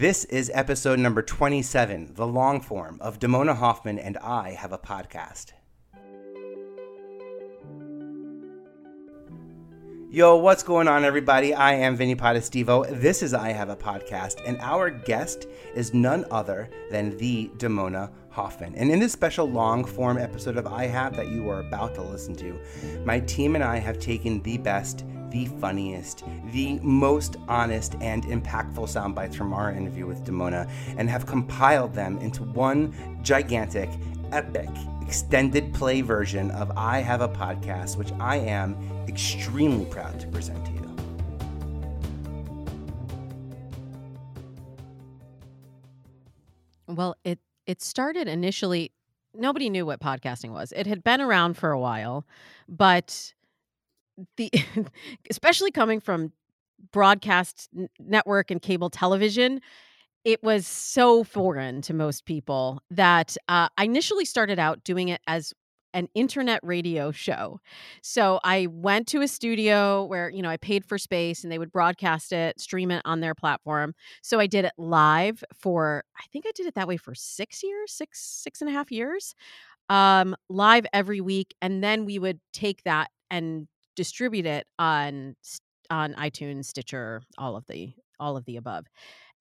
This is episode number 27, the long form of Damona Hoffman and I have a podcast. Yo, what's going on, everybody? I am Vinny Potestivo. This is I Have a Podcast, and our guest is none other than the Damona Hoffman. And in this special long form episode of I Have that you are about to listen to, my team and I have taken the best, the funniest, the most honest, and impactful sound bites from our interview with Damona and have compiled them into one gigantic, epic, extended play version of I Have a Podcast, which I am extremely proud to present to you. Well, it it started initially nobody knew what podcasting was. It had been around for a while, but the especially coming from broadcast network and cable television, it was so foreign to most people that uh, I initially started out doing it as an internet radio show. So I went to a studio where, you know, I paid for space and they would broadcast it, stream it on their platform. So I did it live for, I think I did it that way for six years, six, six and a half years, um, live every week. And then we would take that and distribute it on, on iTunes, Stitcher, all of the, all of the above.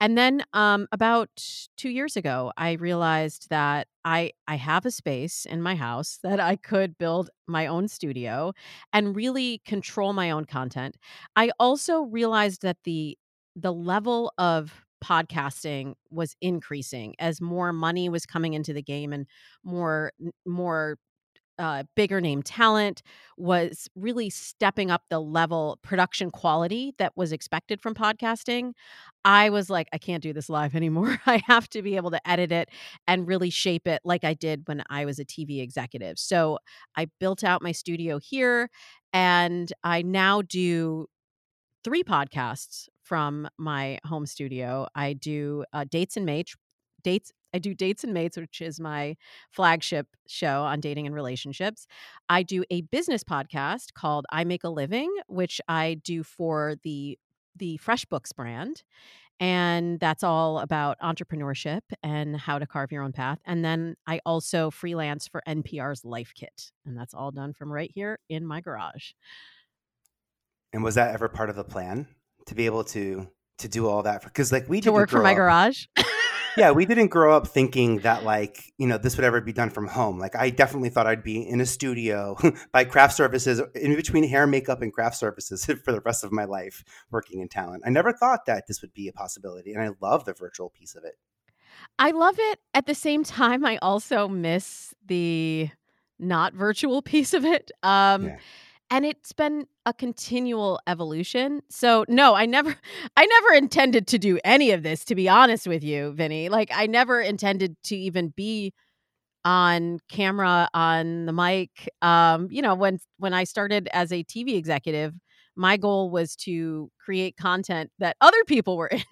And then um, about two years ago, I realized that I I have a space in my house that I could build my own studio and really control my own content. I also realized that the the level of podcasting was increasing as more money was coming into the game and more more uh, bigger name talent was really stepping up the level production quality that was expected from podcasting i was like i can't do this live anymore. I have to be able to edit it and really shape it like i did when i was a tv executive. So i built out my studio here and i now do three podcasts from my home studio. I do uh, dates and mates dates I do Dates and Mates, which is my flagship show on dating and relationships. I do a business podcast called I Make a Living, which I do for the the FreshBooks brand. And that's all about entrepreneurship and how to carve your own path. And then I also freelance for NPR's Life Kit. And that's all done from right here in my garage. And was that ever part of the plan to be able to to do all that? Because like we to work from my up, garage. yeah, we didn't grow up thinking that like, you know, this would ever be done from home. Like I definitely thought I'd be in a studio by craft services in between hair, makeup and craft services for the rest of my life working in talent. I never thought that this would be a possibility and I love the virtual piece of it. I love it. At the same time, I also miss the not virtual piece of it. Um yeah and it's been a continual evolution so no i never i never intended to do any of this to be honest with you vinny like i never intended to even be on camera on the mic um you know when when i started as a tv executive my goal was to create content that other people were in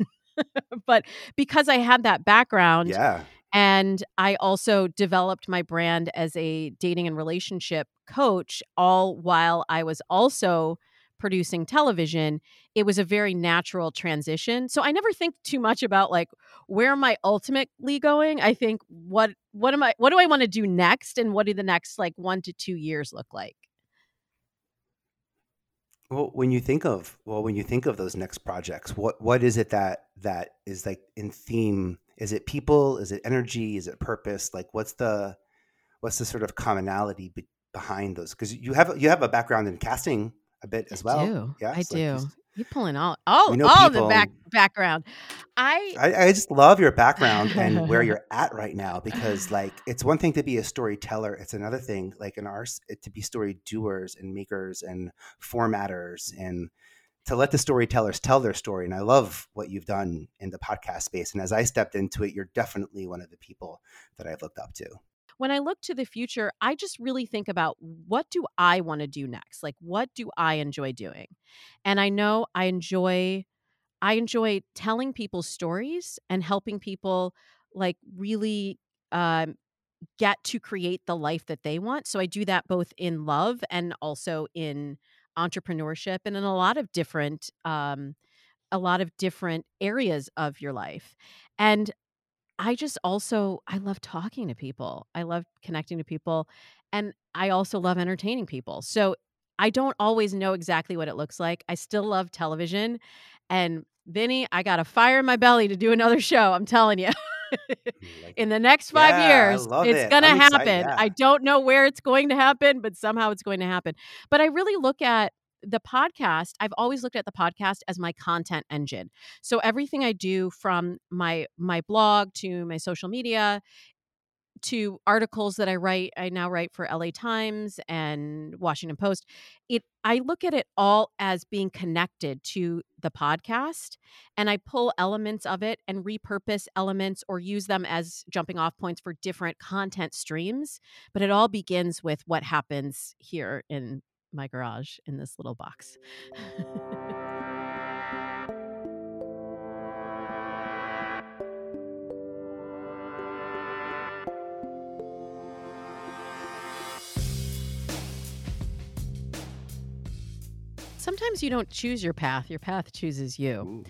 but because i had that background yeah and I also developed my brand as a dating and relationship coach, all while I was also producing television. It was a very natural transition. So I never think too much about like where am I ultimately going? I think what what am I what do I want to do next and what do the next like 1 to 2 years look like? Well, when you think of well, when you think of those next projects, what what is it that that is like in theme is it people? Is it energy? Is it purpose? Like what's the what's the sort of commonality be- behind those? Because you have you have a background in casting a bit as well. I do. yeah i do you're pulling all all, all the back background. I, I i just love your background and where you're at right now because like it's one thing to be a storyteller it's another thing like in ours to be story doers and makers and formatters and to let the storytellers tell their story. And I love what you've done in the podcast space. And as I stepped into it, you're definitely one of the people that I've looked up to. When I look to the future, I just really think about what do I want to do next? Like what do I enjoy doing? And I know I enjoy I enjoy telling people stories and helping people like really um, get to create the life that they want. So I do that both in love and also in entrepreneurship and in a lot of different um, a lot of different areas of your life. And I just also I love talking to people. I love connecting to people and I also love entertaining people. So I don't always know exactly what it looks like. I still love television and Vinny, I got a fire in my belly to do another show. I'm telling you. Mm, in the next five Yeah, years, it's it. going to I'm excited. happen. Yeah. I don't know where it's going to happen, but somehow it's going to happen. But I really look at the podcast, I've always looked at the podcast as my content engine. So everything I do from my my blog to my social media to articles that I write, I now write for LA Times and Washington Post. It I look at it all as being connected to the podcast and I pull elements of it and repurpose elements or use them as jumping off points for different content streams, but it all begins with what happens here in my garage in this little box. Sometimes you don't choose your path, your path chooses you. Ooh.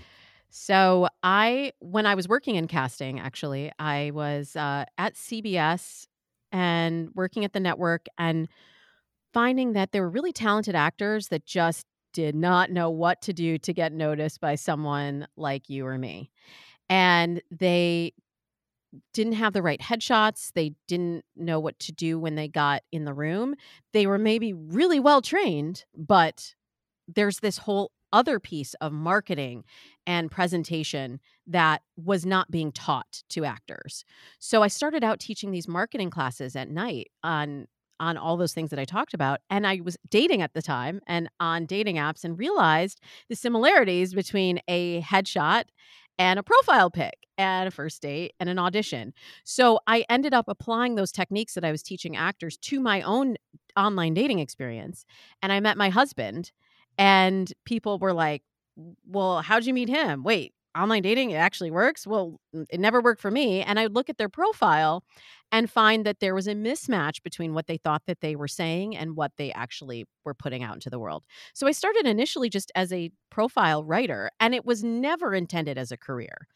So I, when I was working in casting, actually, I was uh, at CBS and working at the network and finding that there were really talented actors that just did not know what to do to get noticed by someone like you or me. And they didn't have the right headshots. They didn't know what to do when they got in the room. They were maybe really well trained, but there's this whole other piece of marketing and presentation that was not being taught to actors. So I started out teaching these marketing classes at night on on all those things that I talked about and I was dating at the time and on dating apps and realized the similarities between a headshot and a profile pic and a first date and an audition. So I ended up applying those techniques that I was teaching actors to my own online dating experience and I met my husband and people were like, well, how'd you meet him? Wait, online dating, it actually works? Well, it never worked for me. And I would look at their profile and find that there was a mismatch between what they thought that they were saying and what they actually were putting out into the world. So I started initially just as a profile writer, and it was never intended as a career.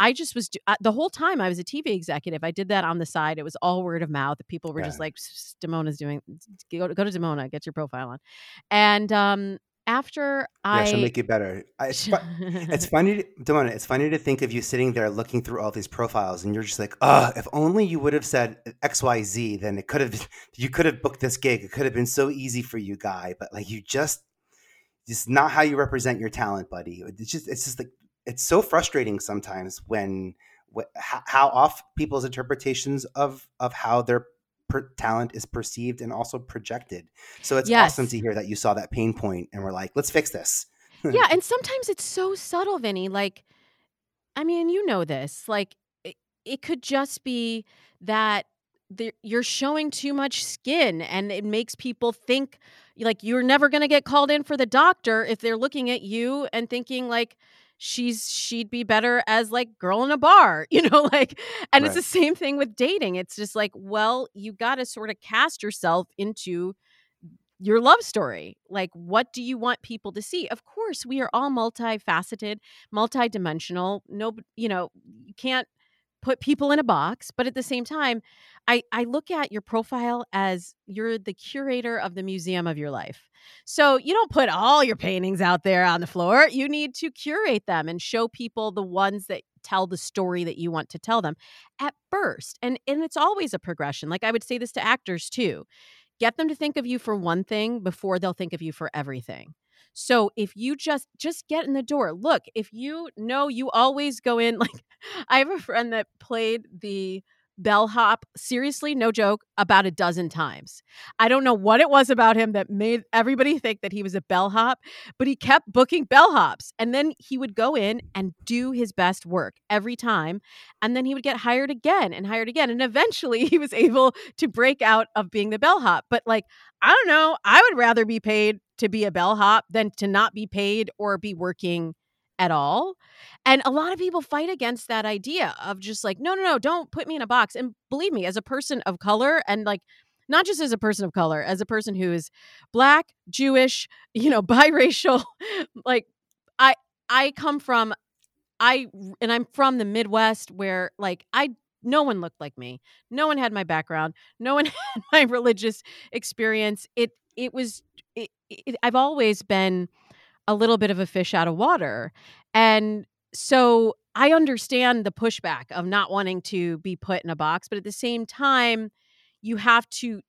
I just was uh, the whole time I was a TV executive. I did that on the side. It was all word of mouth. People were just like, "S- "Damona's doing. Go to, go to Demona, get your profile on." And um, after Yeah, I, she'll make you better. I, it's, fu- it's funny, to, it's funny to think of you sitting there looking through all these profiles and you're just like, oh, if only you would have said XYZ, then it could have, you could have booked this gig. It could have been so easy for you, guy. But like, you just, just not how you represent your talent, buddy. It's just, it's just like, it's so frustrating sometimes when, wh- how, off people's interpretations of, of how their per- talent is perceived and also projected. So it's awesome Yes. to hear that you saw that pain point and we're like, let's fix this. yeah, and sometimes it's so subtle, Vinny. Like, I mean, you know this. Like, it, it could just be that there, you're showing too much skin, and it makes people think like you're never going to get called in for the doctor if they're looking at you and thinking like she's she'd be better as like girl in a bar you know like and it's the same thing with dating it's just like well you got to sort of cast yourself into your love story. Like, what do you want people to see? Of course, we are all multifaceted, multidimensional. No, you know, you can't put people in a box. But at the same time, I, I look at your profile as you're the curator of the museum of your life. So you don't put all your paintings out there on the floor. You need to curate them and show people the ones that tell the story that you want to tell them at first. And and it's always a progression. Like I would say this to actors too get them to think of you for one thing before they'll think of you for everything so if you just just get in the door look if you know you always go in like i have a friend that played the bellhop seriously no joke about a dozen times. I don't know what it was about him that made everybody think that he was a bellhop but he kept booking bellhops and then he would go in and do his best work every time and then he would get hired again and hired again and eventually he was able to break out of being the bellhop but like i don't know i would rather be paid to be a bellhop than to not be paid or be working at all and a lot of people fight against that idea of just like no no no don't put me in a box and believe me as a person of color and like not just as a person of color as a person who is black jewish you know biracial like i I come from I and I'm from the Midwest where like I no one looked like me. No one had my background. No one had my religious experience. It it was it, it, I've always been a little bit of a fish out of water. And so I understand the pushback of not wanting to be put in a box, but at the same time you have to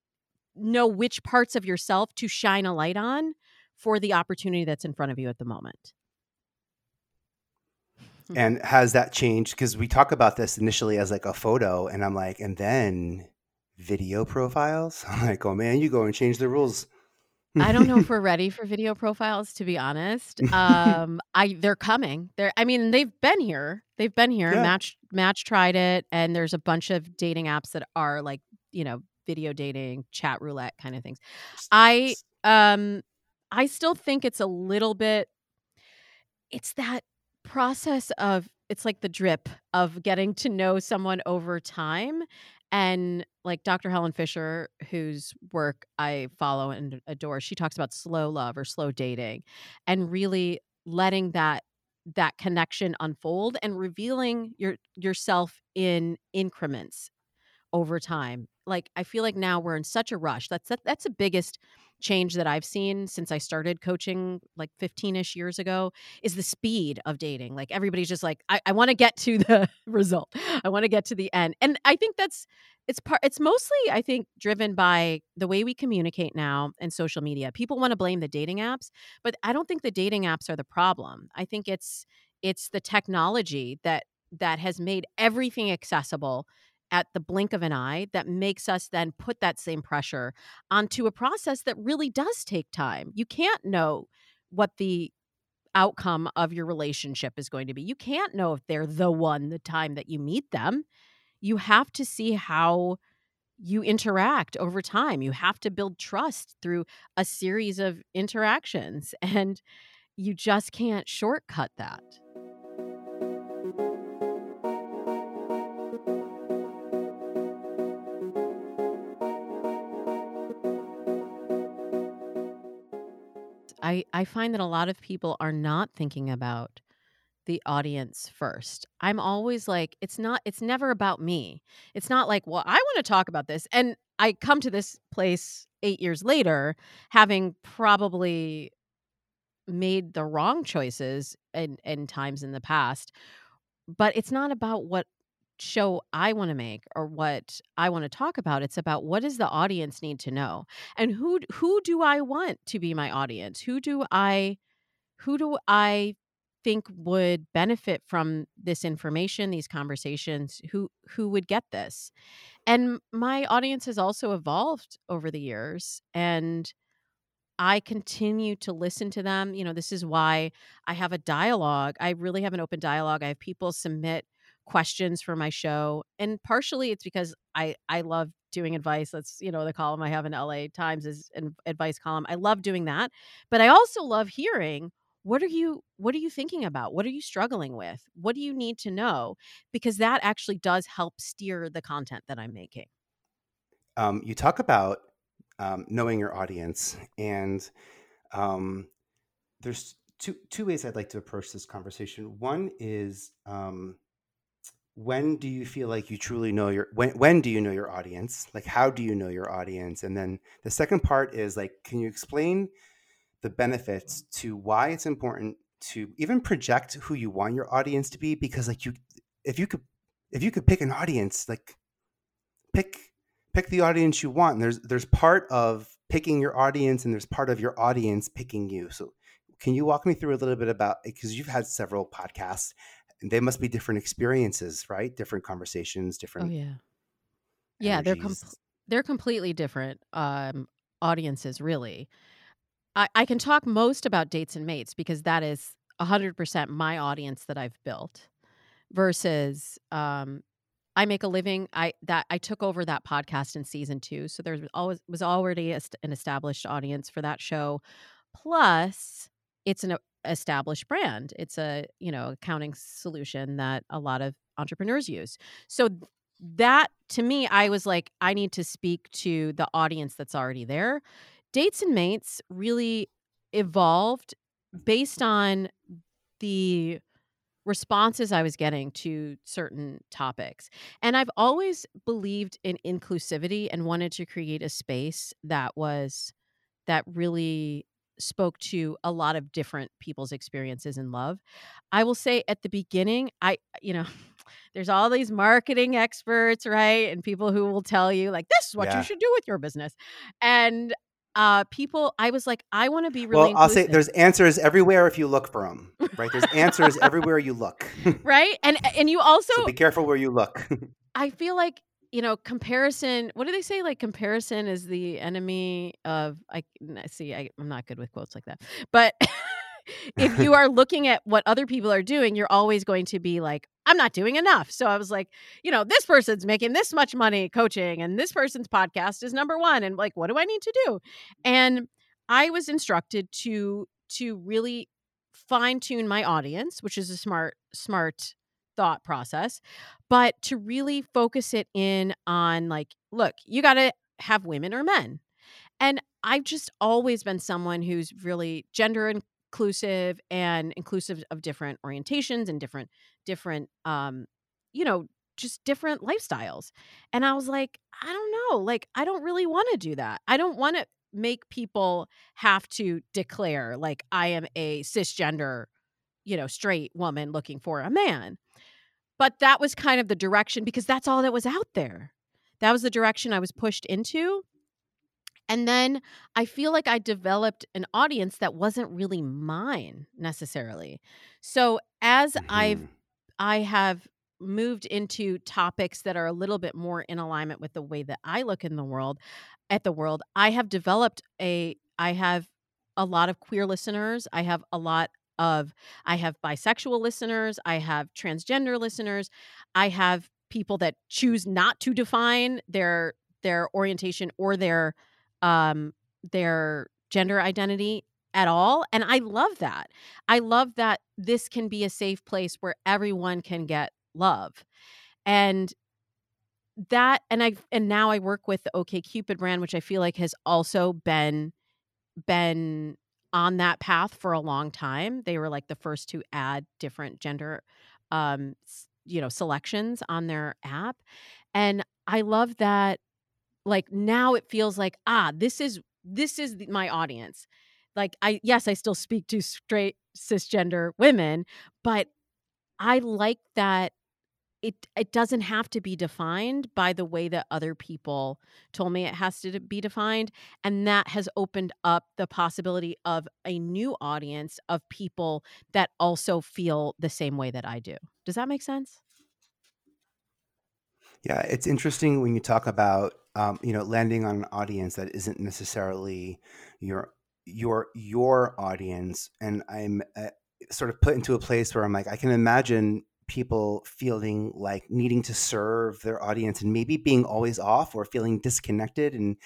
know which parts of yourself to shine a light on for the opportunity that's in front of you at the moment. Hmm. And has that changed? Because we talk about this initially as like a photo, and I'm like, and then video profiles. I'm like, oh man, you go and change the rules. I don't know if we're ready for video profiles, to be honest. Um, I they're coming. They're I mean, they've been here. They've been here. Yeah. Match Match tried it, and there's a bunch of dating apps that are like, you know, video dating, chat roulette kind of things. I um I still think it's a little bit it's that process of it's like the drip of getting to know someone over time and like Dr. Helen Fisher whose work I follow and adore she talks about slow love or slow dating and really letting that that connection unfold and revealing your yourself in increments over time. Like I feel like now we're in such a rush. That's that, that's the biggest change that I've seen since I started coaching like 15ish years ago is the speed of dating. Like everybody's just like, I, I want to get to the result. I want to get to the end. And I think that's it's part it's mostly, I think, driven by the way we communicate now and social media. People want to blame the dating apps, but I don't think the dating apps are the problem. I think it's it's the technology that that has made everything accessible at the blink of an eye that makes us then put that same pressure onto a process that really does take time. You can't know what the outcome of your relationship is going to be. You can't know if they're the one the time that you meet them. You have to see how you interact over time. You have to build trust through a series of interactions, and you just can't shortcut that. I, I find that a lot of people are not thinking about the audience first. I'm always like, it's not, it's never about me. It's not like, well, I want to talk about this. And I come to this place eight years later, having probably made the wrong choices in, in times in the past. But it's not about what show I want to make or what I want to talk about. It's about what does the audience need to know? And who who do I want to be my audience? Who do I who do I think would benefit from this information, these conversations? Who who would get this? And my audience has also evolved over the years and I continue to listen to them. You know, this is why I have a dialogue. I really have an open dialogue. I have people submit questions for my show and partially it's because i i love doing advice that's you know the column i have in la times is an advice column i love doing that but i also love hearing what are you what are you thinking about? What are you struggling with? What do you need to know? because that actually does help steer the content that i'm making. Um, you talk about um, knowing your audience and um, there's two two ways i'd like to approach this conversation. One is um, when do you feel like you truly know your when when do you know your audience? Like how do you know your audience? And then the second part is like can you explain the benefits to why it's important to even project who you want your audience to be? Because like you if you could if you could pick an audience like pick pick the audience you want and there's there's part of picking your audience and there's part of your audience picking you. So can you walk me through a little bit about it? because you've had several podcasts they must be different experiences, right? Different conversations, different. Oh different yeah. Yeah, they're com- they're completely different um audiences really. I I can talk most about dates and mates because that is 100% my audience that I've built versus um I make a living. I that I took over that podcast in season 2, so there was always was already a an established audience for that show. Plus, it's an established brand. It's a, you know, accounting solution that a lot of entrepreneurs use. So that to me, I was like, I need to speak to the audience that's already there. Dates and Mates really evolved based on the responses I was getting to certain topics. And I've always believed in inclusivity and wanted to create a space that was that really spoke to a lot of different people's experiences in love. I will say at the beginning, I you know, there's all these marketing experts, right? And people who will tell you like this is what Yeah. you should do with your business. And uh people I was like I want to be really well, I'll say there's answers everywhere if you look for them, right? There's answers everywhere you look. right? And and you also so be careful where you look. I feel like you know comparison. What do they say? Like comparison is the enemy of. I see. I, I'm not good with quotes like that, but if you are looking at what other people are doing, you're always going to be like, I'm not doing enough. So I was like, you know, this person's making this much money coaching, and this person's podcast is number one, and like, what do I need to do? And I was instructed to to really fine tune my audience, which is a smart smart thought process, but to really focus it in on like, look, you got to have women or men. And I've just always been someone who's really gender inclusive and inclusive of different orientations and different different um you know, just different lifestyles. And I was like, I don't know, like I don't really want to do that. I don't want to make people have to declare like I am a cisgender, you know, straight woman looking for a man. But that was kind of the direction because that's all that was out there. That was the direction I was pushed into. And then I feel like I developed an audience that wasn't really mine necessarily. So as I've Mhm. I have moved into topics that are a little bit more in alignment with the way that I look in the world at the world. I have developed a I have a lot of queer listeners. I have a lot of I have bisexual listeners, I have transgender listeners. I have people that choose not to define their their orientation or their um their gender identity at all and I love that. I love that this can be a safe place where everyone can get love. And that and I and now I work with the OK Cupid brand which I feel like has also been been on that path for a long time. They were like the first to add different gender um you know selections on their app. And I love that like now it feels like ah this is this is my audience. Like I yes, I still speak to straight cisgender women, but I like that it it doesn't have to be defined by the way that other people told me it has to be defined and that has opened up the possibility of a new audience of people that also feel the same way that I do. Does that make sense? Yeah, it's interesting when you talk about um, you know landing on an audience that isn't necessarily your your your audience, and I'm uh, sort of put into a place where I'm like I can imagine people feeling like needing to serve their audience and maybe being always off or feeling disconnected and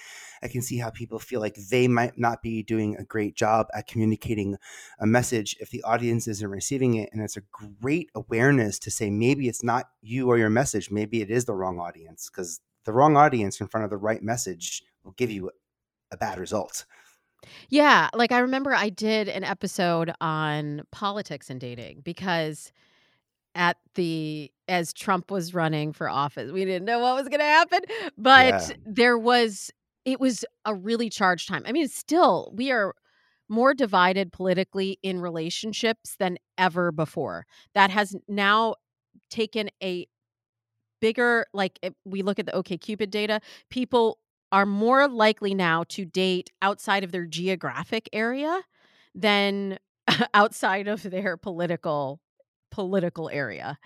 I can see how people feel like they might not be doing a great job at communicating a message if the audience isn't receiving it and it's a great awareness to say maybe it's not you or your message. Maybe it is the wrong audience because the wrong audience in front of the right message will give you a bad result. Yeah, like I remember I did an episode on politics and dating because at the as Trump was running for office, we didn't know what was going to happen, but yeah there was it was a really charged time. I mean, still we are more divided politically in relationships than ever before. That has now taken a bigger like we look at the OK Cupid data, people are more likely now to date outside of their geographic area than outside of their political political area.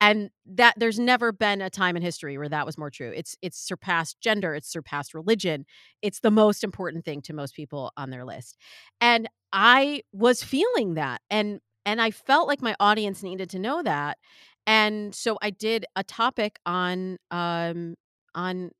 And that there's never been a time in history where that was more true. It's it's surpassed gender, it's surpassed religion. It's the most important thing to most people on their list. And I was feeling that and and I felt like my audience needed to know that. And so I did a topic on um on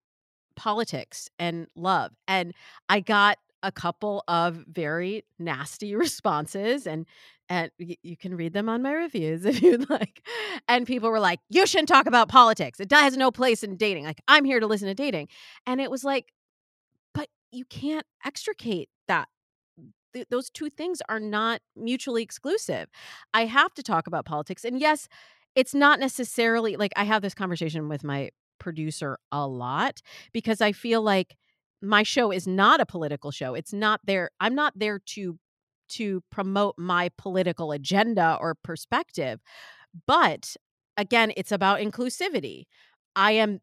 politics and love. And I got a couple of very nasty responses and and you can read them on my reviews if you'd like. And people were like, "You shouldn't talk about politics. It has no place in dating. Like I'm here to listen to dating." And it was like, "But you can't extricate that th- those two things are not mutually exclusive. I have to talk about politics. And yes, it's not necessarily like I have this conversation with my producer a lot because I feel like my show is not a political show. It's not there. I'm not there to to promote my political agenda or perspective. But again, it's about inclusivity. I am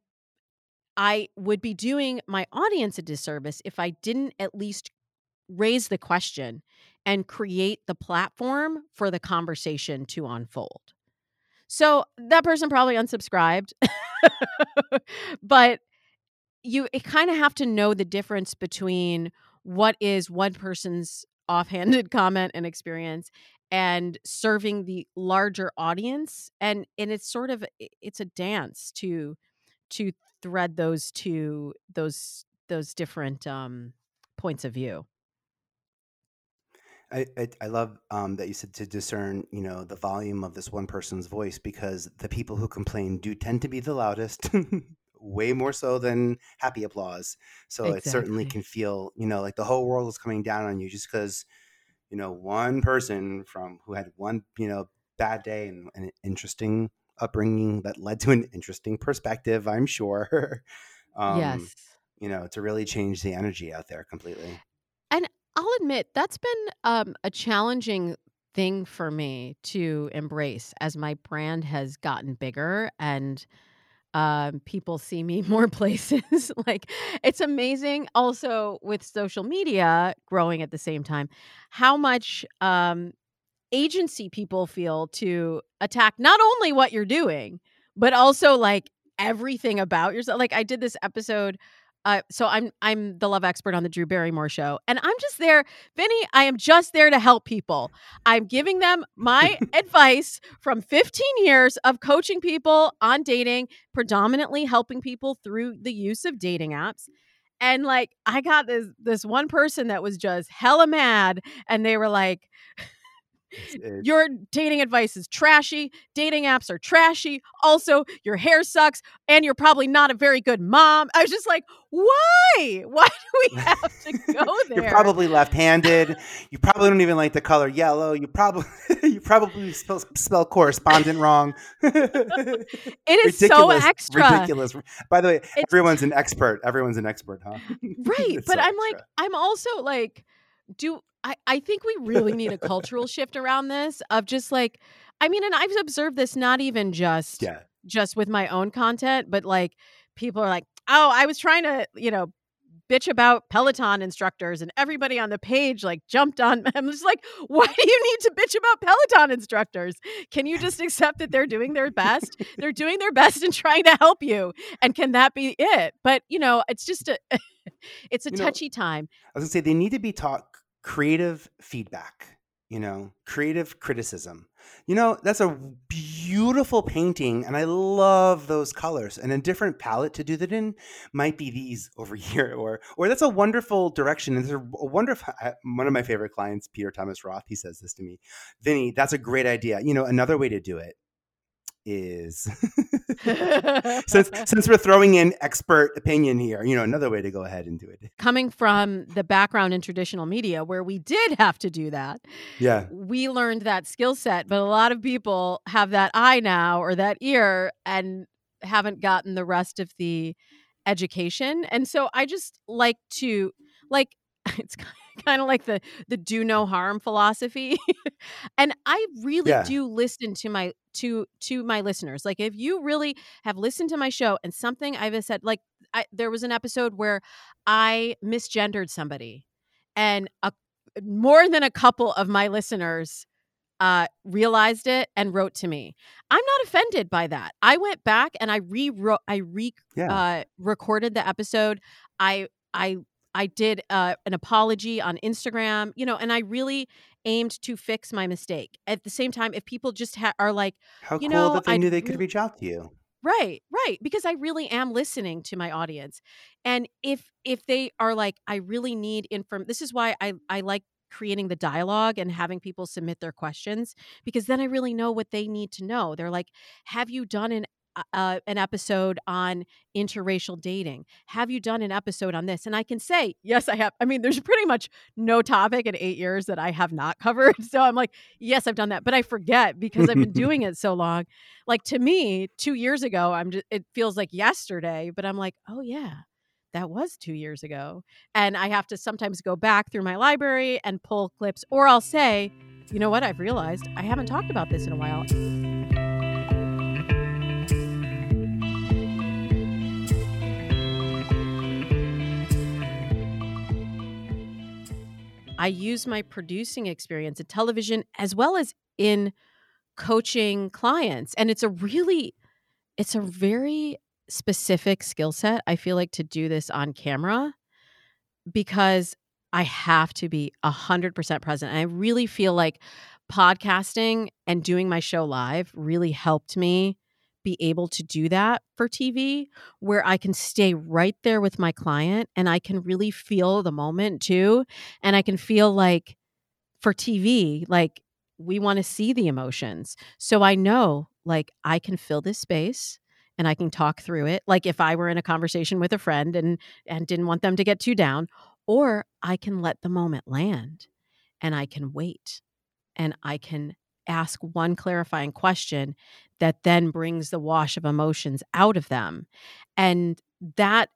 I would be doing my audience a disservice if I didn't at least raise the question and create the platform for the conversation to unfold. So that person probably unsubscribed. but you kind of have to know the difference between what is one person's offhanded comment and experience and serving the larger audience and and it's sort of it's a dance to to thread those two those those different um points of view. I, I, I love um, that you said to discern, you know, the volume of this one person's voice because the people who complain do tend to be the loudest, way more so than happy applause. So it certainly can feel, you know, like the whole world is coming down on you just because, you know, one person from who had one, you know, bad day and an interesting upbringing that led to an interesting perspective, I'm sure. um, yes you know, to really change the energy out there completely. and i'll admit that's been um a challenging thing for me to embrace as my brand has gotten bigger and um, people see me more places. like it's amazing also with social media growing at the same time, how much um, agency people feel to attack not only what you're doing, but also like everything about yourself. Like I did this episode. Uh, so I'm I'm the love expert on the Drew Barrymore show, and I'm just there, Vinny. I am just there to help people. I'm giving them my advice from 15 years of coaching people on dating, predominantly helping people through the use of dating apps. And like I got this this one person that was just hella mad, and they were like, it, your dating advice is trashy. Dating apps are trashy. Also, your hair sucks and you're probably not a very good mom. I was just like, why? Why do we have to go there? You're probably left-handed. You probably don't even like the color yellow. You probably you probably spell, spell correspondent wrong. It is so ridiculous, extra. ridiculous. By the way, It's everyone's an expert. Everyone's an expert, huh? right. But so I'm like. I'm also like, do I, I think we really need a cultural shift around this of just like, I mean, and I've observed this not even just Yeah, just with my own content, but like people are like, oh, I was trying to, you know, bitch about Peloton instructors and everybody on the page like jumped on. I'm just like, why do you need to bitch about Peloton instructors? Can you just accept that they're doing their best? They're doing their best and trying to help you. And can that be it? But, you know, it's just a, it's a you know, touchy time. I was gonna say they need to be taught creative feedback. You know, creative criticism. You know, that's a beautiful painting, and I love those colors. And a different palette to do that in might be these over here, or or that's a wonderful direction. And there's a, wonderful. One of my favorite clients, Peter Thomas Roth, he says this to me, Vinny. That's a great idea. You know, another way to do it is since since we're throwing in expert opinion here. You know, another way to go ahead and do it. Coming from the background in traditional media where we did have to do that, Yeah. we learned that skill set, but a lot of people have that eye now or that ear and haven't gotten the rest of the education. And so I just like to like it's kind of like the the do no harm philosophy. and I really Yeah. do listen to my to to my listeners. Like if you really have listened to my show and something I've said like I there was an episode where I misgendered somebody and a more than a couple of my listeners uh, realized it and wrote to me. I'm not offended by that. I went back and I rewrote, I re Yeah. uh, recorded the episode. I I I did uh, an apology on Instagram, you know, and I really aimed to fix my mistake. At the same time, if people just ha- are like, How you cool know, that they I knew they could reach out to you. Right, right, because I really am listening to my audience. And if if they are like I really need inform this is why I I like creating the dialogue and having people submit their questions because then I really know what they need to know. They're like, "Have you done an uh, an episode on interracial dating? Have you done an episode on this? And I can say, yes, I have. I mean, there's pretty much no topic in eight years that I have not covered. So I'm like, yes, I've done that, but I forget because I've been doing it so long. Like to me, two years ago, I'm just, it feels like yesterday, but I'm like, oh yeah, that was two years ago. And I have to sometimes go back through my library and pull clips, or I'll say, you know what, I've realized I haven't talked about this in a while. I use my producing experience in television as well as in coaching clients. And it's a really, it's a very specific skill set, I feel like, to do this on camera because I have to be 100% present. And I really feel like podcasting and doing my show live really helped me be able to do that for TV where I can stay right there with my client and I can really feel the moment too. And I can feel like for TV, like we want to see the emotions. So I know like I can fill this space and I can talk through it. Like if I were in a conversation with a friend and and didn't want them to get too down, or I can let the moment land and I can wait and I can ask one clarifying question that then brings the wash of emotions out of them. And that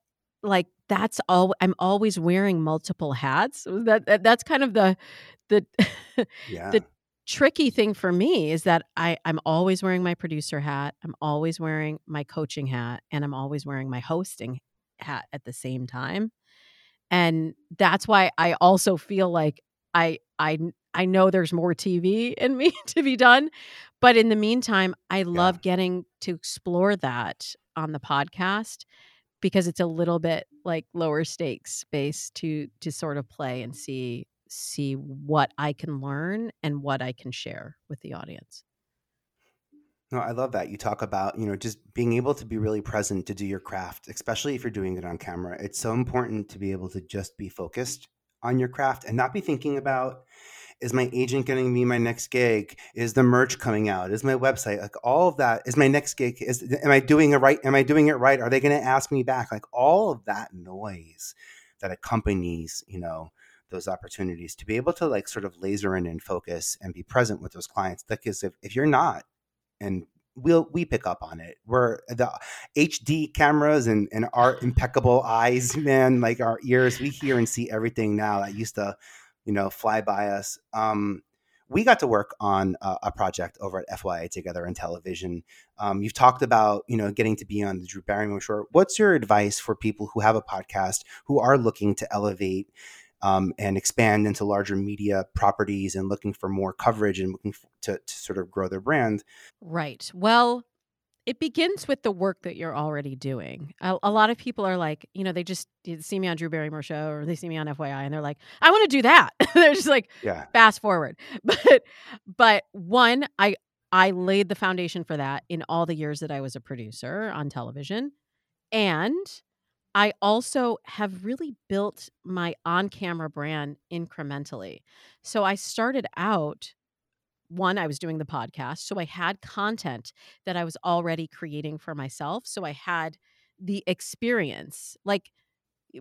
like that's all I'm always wearing multiple hats. That, that that's kind of the the yeah. the tricky thing for me is that I I'm always wearing my producer hat, I'm always wearing my coaching hat, and I'm always wearing my hosting hat at the same time. And that's why I also feel like I I I know there's more TV in me to be done, but in the meantime, I love yeah. getting to explore that on the podcast because it's a little bit like lower stakes space to to sort of play and see see what I can learn and what I can share with the audience. No, I love that. You talk about, you know, just being able to be really present to do your craft, especially if you're doing it on camera. It's so important to be able to just be focused on your craft and not be thinking about is my agent getting me my next gig? Is the merch coming out? Is my website? Like all of that. Is my next gig is am i doing it right? Am i doing it right? Are they going to ask me back? Like all of that noise that accompanies you know those opportunities to be able to like sort of laser in and focus and be present with those clients. Because if, if you're not and we'll we pick up on it. We're the hd cameras and, and our impeccable eyes man like our ears we hear and see everything now. That used to you know, fly by us. Um, we got to work on a, a, project over at FYI together in television. Um, you've talked about, you know, getting to be on the Drew Barrymore show. What's your advice for people who have a podcast who are looking to elevate um, and expand into larger media properties and looking for more coverage and looking for, to, to sort of grow their brand? Right. Well, it begins with the work that you're already doing. A, a, lot of people are like, you know, they just see me on Drew Barrymore show or they see me on FYI and they're like, I want to do that. they're just like, yeah. fast forward. But but one, I I laid the foundation for that in all the years that I was a producer on television. And I also have really built my on-camera brand incrementally. So I started out one, I was doing the podcast. So I had content that I was already creating for myself. So I had the experience. Like,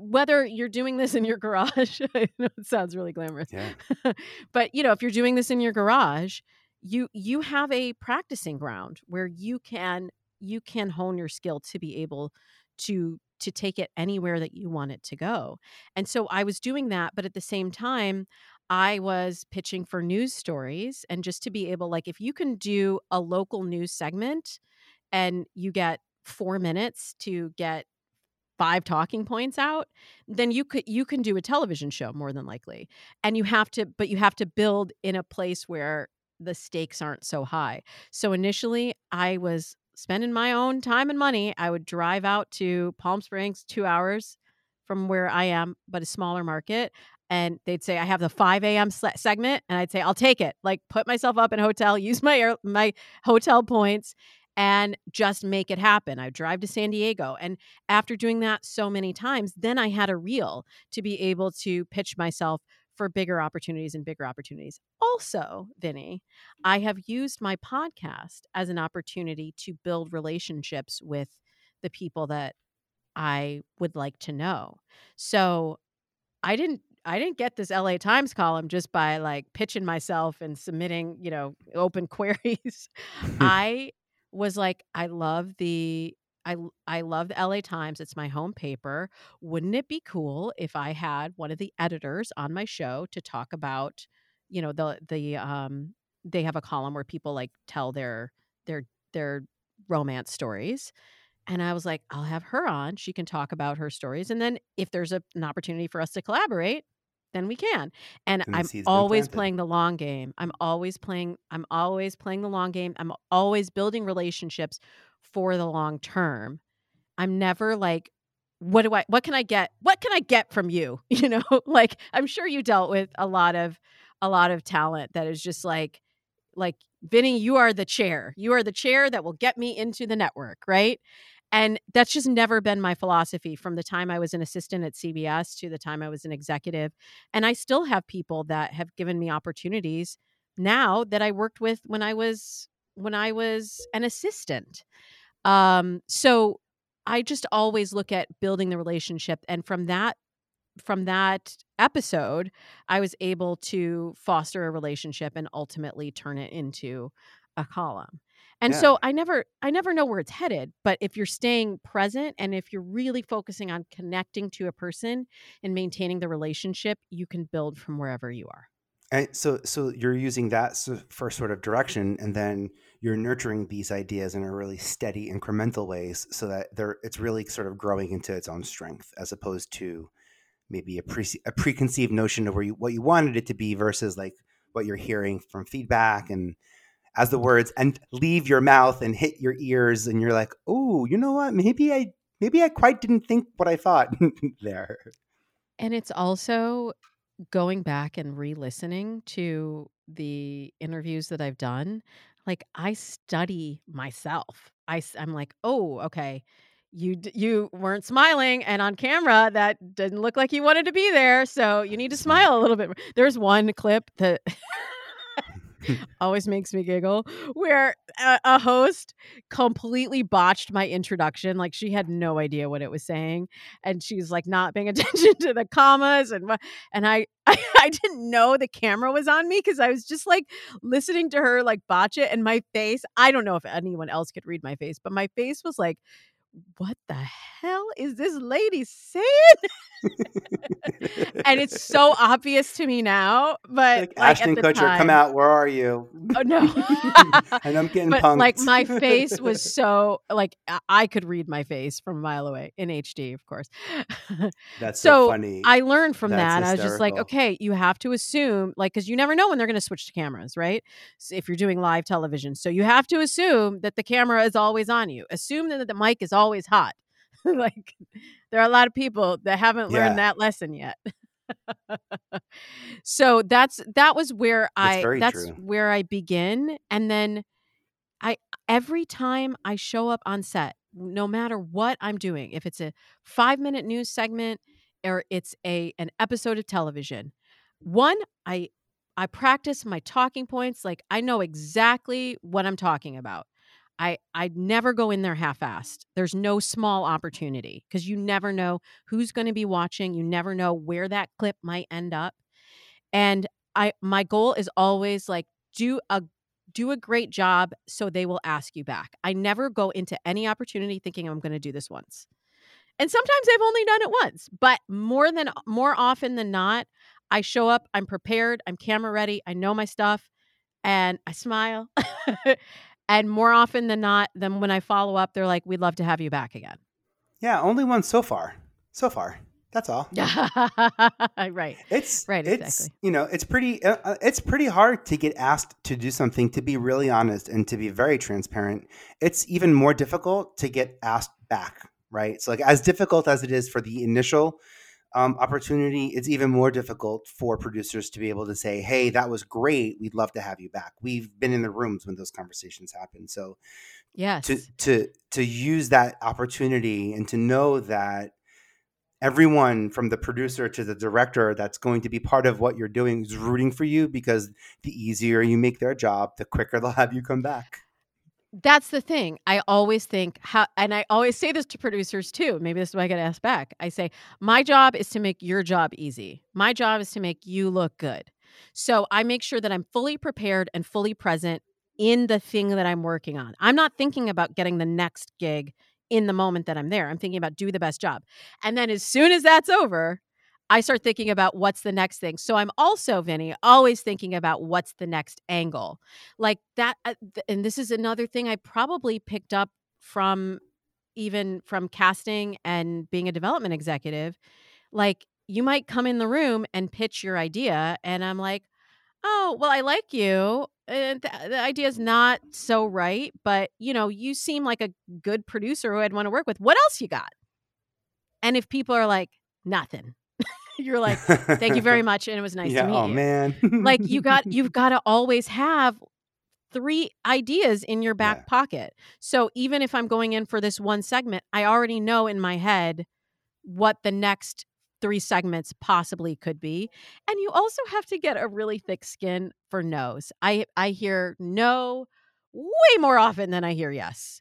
whether you're doing this in your garage, I know it sounds really glamorous. Yeah. but you know, if you're doing this in your garage, you you have a practicing ground where you can you can hone your skill to be able to to take it anywhere that you want it to go. And so I was doing that, but at the same time, I was pitching for news stories and just to be able like if you can do a local news segment and you get 4 minutes to get five talking points out then you could you can do a television show more than likely. And you have to but you have to build in a place where the stakes aren't so high. So initially i was spending my own time and money. I would drive out to palm springs 2 hours from where i am but a smaller market and they'd say I have the 5 a.m. segment, and I'd say I'll take it. Like put myself up in hotel, use my air, my hotel points, and just make it happen. I drive to San Diego, and after doing that so many times, then I had a reel to be able to pitch myself for bigger opportunities and bigger opportunities. Also, Vinny, I have used my podcast as an opportunity to build relationships with the people that I would like to know. So I didn't I didn't get this LA Times column just by like pitching myself and submitting, you know, open queries. I was like, I love the I I love the LA Times. It's my home paper. Wouldn't it be cool if I had one of the editors on my show to talk about, you know, the the um they have a column where people like tell their their their romance stories. And I was like, I'll have her on. She can talk about her stories. And then if there's a, an opportunity for us to collaborate, then we can. And And I'm always playing the long game. I'm always playing I'm always playing the long game. I'm always building relationships for the long term. I'm never like what do I what can I get? What can I get from you? You know, like I'm sure you dealt with a lot of a lot of talent that is just like like Vinny, you are the chair. You are the chair that will get me into the network, right? And that's just never been my philosophy from the time I was an assistant at CBS to the time I was an executive. And I still have people that have given me opportunities now that I worked with when I was when I was an assistant. Um so I just always look at building the relationship and from that from that episode I was able to foster a relationship and ultimately turn it into a column. And Yeah. so I never I never know where it's headed, but if you're staying present and if you're really focusing on connecting to a person and maintaining the relationship, you can build from wherever you are. And so, so you're using that for sort of direction, and then you're nurturing these ideas in a really steady, incremental ways, so that they're it's really sort of growing into its own strength, as opposed to maybe a pre a preconceived notion of where you what you wanted it to be versus like what you're hearing from feedback and as the words and leave your mouth and hit your ears, and you're like, oh, you know what? Maybe I maybe I quite didn't think what I thought there. And it's also going back and re-listening to the interviews that I've done. Like I study myself. I, i'm like, "Oh, okay. You you weren't smiling and on camera that didn't look like you wanted to be there, so you need to smile a little bit." more." There's one clip that always makes me giggle where a, a host completely botched my introduction like she had no idea what it was saying and she's like not paying attention to the commas and and I I, I didn't know the camera was on me because I was just like listening to her like botch it and my face I don't know if anyone else could read my face but my face was like what the hell is this lady saying and it's so obvious to me now but like, like, Ashton Kutcher, time, come out. Where are you? Oh no. and I'm getting but punked. like my face was so like I- could read my face from a mile away in HD, of course. That's so, so funny. I learned from That's that. I was just like, okay, you have to assume, like, because you never know when they're going to switch to cameras, right? So if you're doing live television, so you have to assume that the camera is always on you. Assume that the mic is always hot. like, there are a lot of people that haven't Yeah. learned that lesson yet. so that's that was where That's I that's true. where I begin, and then I every time I show up on set, no matter what I'm doing, if it's a 5-minute news segment or it's a an episode of television, one I I practice my talking points like I know exactly what I'm talking about. I I never go in there half-assed. There's no small opportunity because you never know who's going to be watching, you never know where that clip might end up. And I my goal is always like do a do a great job so they will ask you back. I never go into any opportunity thinking I'm going to do this once. And sometimes I've only done it once, but more than more often than not, I show up, I'm prepared, I'm camera ready, I know my stuff, and I smile. and more often than not, then when I follow up, they're like, "We'd love to have you back again." yeah, only one so far. So far. That's all. right. It's Right, It's exactly. you know it's pretty uh, uh, it's pretty hard to get asked to do something to be really honest and to be very transparent. It's even more difficult to get asked back, right? So like as difficult as it is for the initial um, opportunity, it's even more difficult for producers to be able to say, "Hey, that was great. We'd love to have you back." We've been in the rooms when those conversations happen, so Yes. to to to use that opportunity and to know that everyone from the producer to the director that's going to be part of what you're doing is rooting for you because the easier you make their job, the quicker they'll have you come back. That's the thing. I always think how, and I always say this to producers too. Maybe this is why I get asked back. I say, my job is to make your job easy. My job is to make you look good. So I make sure that I'm fully prepared and fully present in the thing that I'm working on. I'm not thinking about getting the next gig in the moment that I'm there. I'm thinking about do the best job. And then as soon as that's over, I start thinking about what's the next thing. So I'm also, Vinny, always thinking about what's the next angle. Like that. Uh, and this is another thing I probably picked up from even from casting and being a development executive. Like you might come in the room and pitch your idea. And I'm like, oh, well, I like you. And the, the idea is not so right, but you know, you seem like a good producer who I'd want to work with. What else you got? And if people are like, nothing, you're like, thank you very much. And it was nice yeah, to meet oh, you. man. like you got, you've got to always have three ideas in your back Yeah. pocket. So even if I'm going in for this one segment, I already know in my head what the next three segments possibly could be. And you also have to get a really thick skin for no's. I I hear no way more often than I hear yes.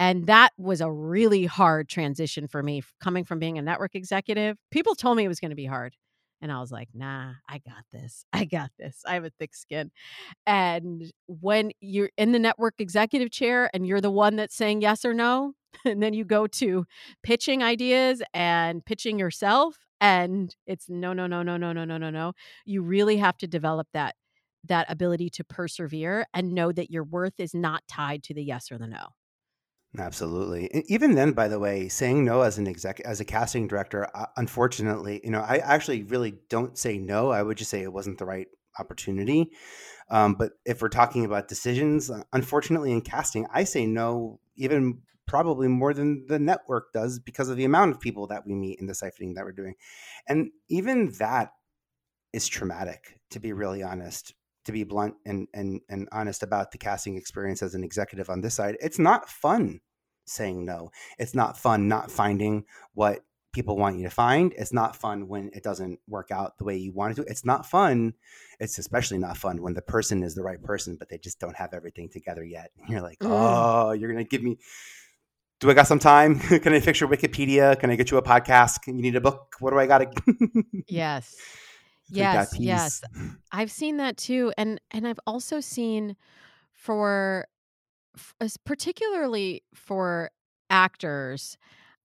And that was a really hard transition for me coming from being a network executive. People told me it was going to be hard. And I was like, nah, I got this. I got this. I have a thick skin. And when you're in the network executive chair and you're the one that's saying yes or no, and then you go to pitching ideas and pitching yourself, and it's no, no, no, no, no, no, no, no, no. You really have to develop that that ability to persevere and know that your worth is not tied to the yes or the no. Absolutely. And even then, by the way, saying no as an exec, as a casting director, uh, unfortunately, you know, I actually really don't say no. I would just say it wasn't the right opportunity. Um, but if we're talking about decisions, uh, unfortunately, in casting, I say no even probably more than the network does because of the amount of people that we meet in the siphoning that we're doing. And even that is traumatic, to be really honest, to be blunt and, and, and honest about the casting experience as an executive on this side. It's not fun saying no. It's not fun not finding what people want you to find. It's not fun when it doesn't work out the way you want it to. It's not fun. It's especially not fun when the person is the right person, but they just don't have everything together yet. And you're like, Mm. oh, you're going to give me. Do I got some time? Can I fix your Wikipedia? Can I get you a podcast? Can you need a book? What do I got to? Yes. So you got Yes, peas. yes. I've seen that too, and and I've also seen for f- as particularly for actors,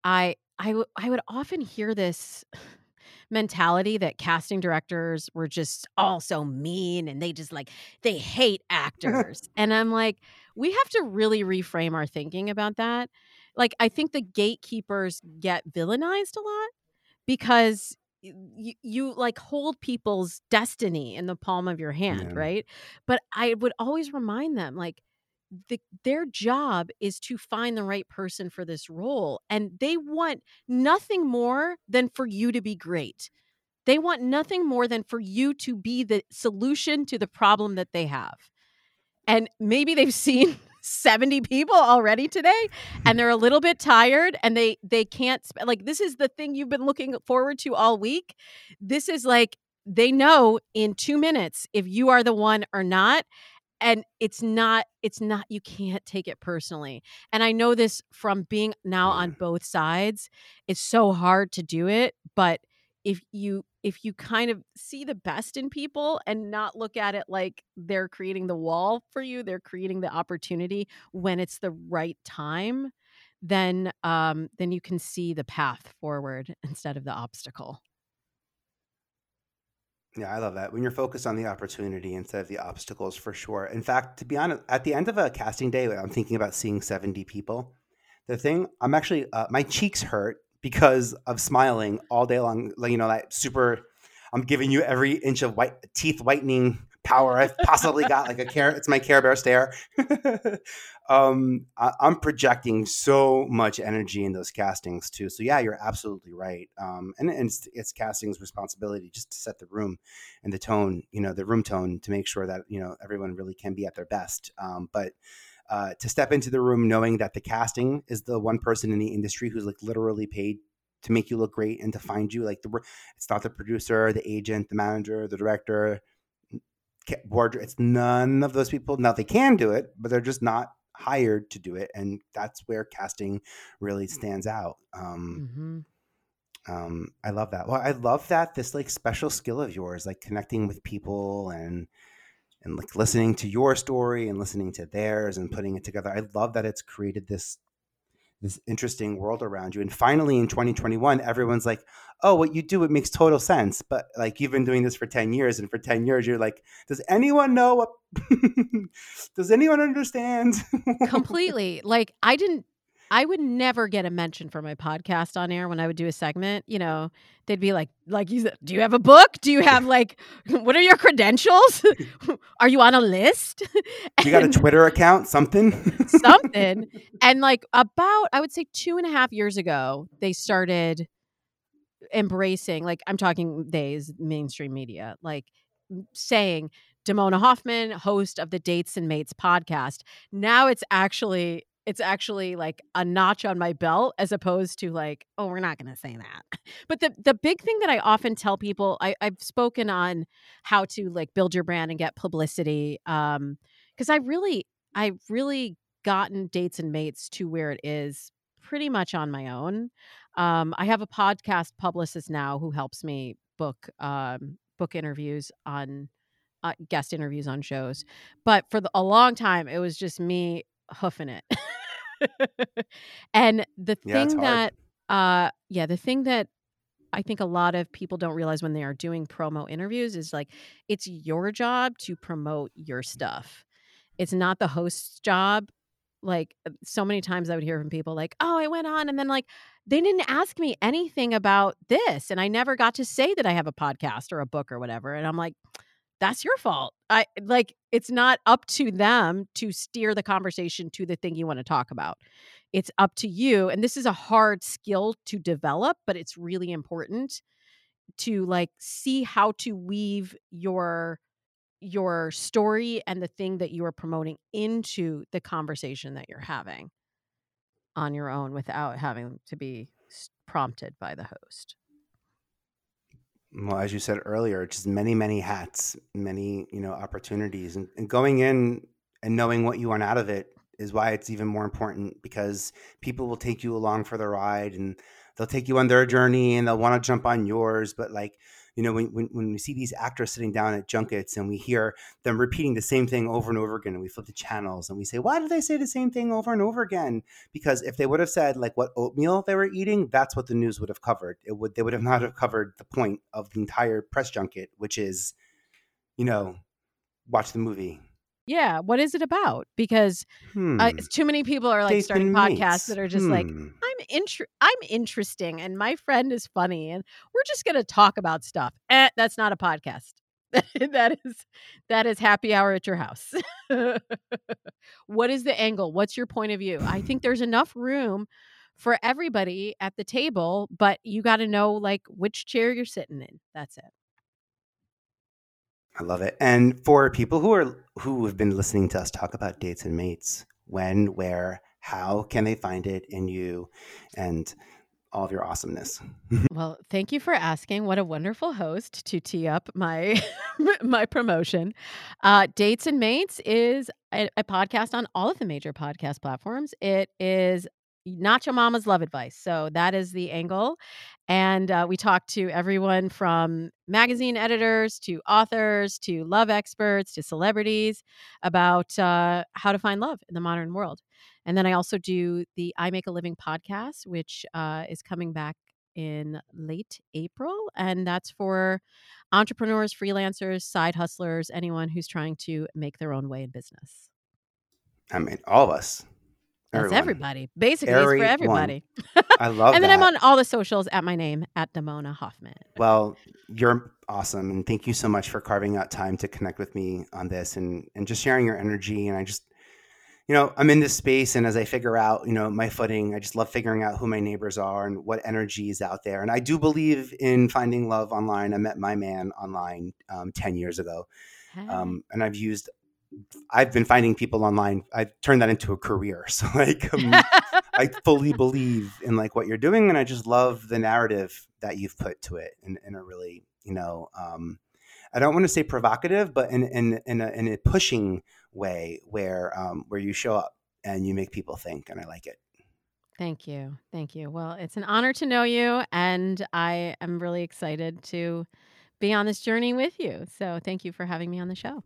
I I w- I would often hear this mentality that casting directors were just all so mean and they just like they hate actors. and I'm like, we have to really reframe our thinking about that. Like I think the gatekeepers get villainized a lot because you, you like hold people's destiny in the palm of your hand, Yeah. right? But I would always remind them like the, their job is to find the right person for this role and they want nothing more than for you to be great. They want nothing more than for you to be the solution to the problem that they have. And maybe they've seen 70 people already today hmm. and they're a little bit tired and they they can't sp- like this is the thing you've been looking forward to all week. This is like they know in 2 minutes if you are the one or not and it's not it's not you can't take it personally. And i know this from being now on both sides it's so hard to do it but if you if you kind of see the best in people and not look at it like they're creating the wall for you they're creating the opportunity when it's the right time then um then you can see the path forward instead of the obstacle Yeah, I love that. When you're focused on the opportunity instead of the obstacles, for sure. In fact, to be honest, at the end of a casting day, I'm thinking about seeing 70 people. The thing, I'm actually, uh, my cheeks hurt because of smiling all day long. Like, you know, that super, I'm giving you every inch of white teeth whitening power I've possibly got. Like a care, it's my Care Bear stare. um, I, I'm projecting so much energy in those castings too. So yeah, you're absolutely right. Um, and, and it's, it's casting's responsibility just to set the room and the tone, you know, the room tone to make sure that you know everyone really can be at their best. Um, but uh, to step into the room knowing that the casting is the one person in the industry who's like literally paid to make you look great and to find you. Like the it's not the producer, the agent, the manager, the director, board. It's none of those people. Now they can do it, but they're just not hired to do it, and that's where casting really stands out. Um, mm-hmm. um, I love that. Well, I love that this like special skill of yours, like connecting with people and and like listening to your story and listening to theirs and putting it together. I love that it's created this this interesting world around you. And finally in 2021, everyone's like, oh, what you do, it makes total sense. But like you've been doing this for 10 years, and for 10 years, you're like, does anyone know what does anyone understand? Completely. Like I didn't I would never get a mention for my podcast on air when I would do a segment. You know, they'd be like, like you said, do you have a book? Do you have like, what are your credentials? are you on a list? you got a Twitter account? Something? something. And like about, I would say two and a half years ago, they started embracing, like I'm talking days mainstream media, like saying Damona Hoffman, host of the Dates and Mates podcast. Now it's actually it's actually like a notch on my belt as opposed to like oh we're not going to say that. But the the big thing that i often tell people I, i've spoken on how to like build your brand and get publicity um because i really i really gotten dates and mates to where it is pretty much on my own. Um i have a podcast publicist now who helps me book um book interviews on uh, guest interviews on shows. But for the, a long time it was just me hoofing it. and the yeah, thing that uh yeah, the thing that I think a lot of people don't realize when they are doing promo interviews is like it's your job to promote your stuff. It's not the host's job. Like uh, so many times I would hear from people like, "Oh, I went on and then like they didn't ask me anything about this and I never got to say that I have a podcast or a book or whatever." And I'm like, that's your fault. I like it's not up to them to steer the conversation to the thing you want to talk about. It's up to you. And this is a hard skill to develop, but it's really important to like see how to weave your your story and the thing that you are promoting into the conversation that you're having on your own without having to be prompted by the host well, as you said earlier, just many, many hats, many, you know, opportunities and, and going in and knowing what you want out of it is why it's even more important because people will take you along for the ride and they'll take you on their journey and they'll want to jump on yours. But like you know, when, when, when we see these actors sitting down at junkets and we hear them repeating the same thing over and over again, and we flip the channels and we say, why do they say the same thing over and over again? Because if they would have said like what oatmeal they were eating, that's what the news would have covered. It would they would have not have covered the point of the entire press junket, which is, you know, watch the movie. Yeah, what is it about? Because hmm. uh, too many people are like starting podcasts that are just hmm. like, I'm inter- I'm interesting, and my friend is funny, and we're just going to talk about stuff. Eh, that's not a podcast. that is that is happy hour at your house. what is the angle? What's your point of view? I think there's enough room for everybody at the table, but you got to know like which chair you're sitting in. That's it. I love it. And for people who are who have been listening to us talk about dates and mates, when, where, how can they find it in you and all of your awesomeness? well, thank you for asking. What a wonderful host to tee up my my promotion. Uh, dates and Mates is a, a podcast on all of the major podcast platforms. It is not your mama's love advice. So that is the angle. And uh, we talk to everyone from magazine editors to authors to love experts to celebrities about uh, how to find love in the modern world. And then I also do the I Make a Living podcast, which uh, is coming back in late April. And that's for entrepreneurs, freelancers, side hustlers, anyone who's trying to make their own way in business. I mean, all of us. That's everybody. Basically, it's for everybody. I love And then I'm on all the socials at my name, at Damona Hoffman. Well, you're awesome. And thank you so much for carving out time to connect with me on this and, and just sharing your energy. And I just, you know, I'm in this space. And as I figure out, you know, my footing, I just love figuring out who my neighbors are and what energy is out there. And I do believe in finding love online. I met my man online um, 10 years ago. Um, and I've used I've been finding people online. I've turned that into a career. So like, um, I fully believe in like what you're doing, and I just love the narrative that you've put to it in, in a really, you know, um, I don't want to say provocative, but in in in a, in a pushing way where um, where you show up and you make people think, and I like it. Thank you. Thank you. Well, it's an honor to know you, and I am really excited to be on this journey with you. So, thank you for having me on the show.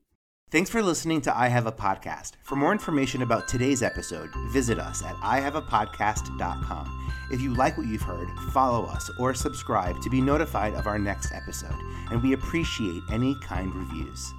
Thanks for listening to I Have a Podcast. For more information about today's episode, visit us at ihaveapodcast.com. If you like what you've heard, follow us or subscribe to be notified of our next episode, and we appreciate any kind reviews.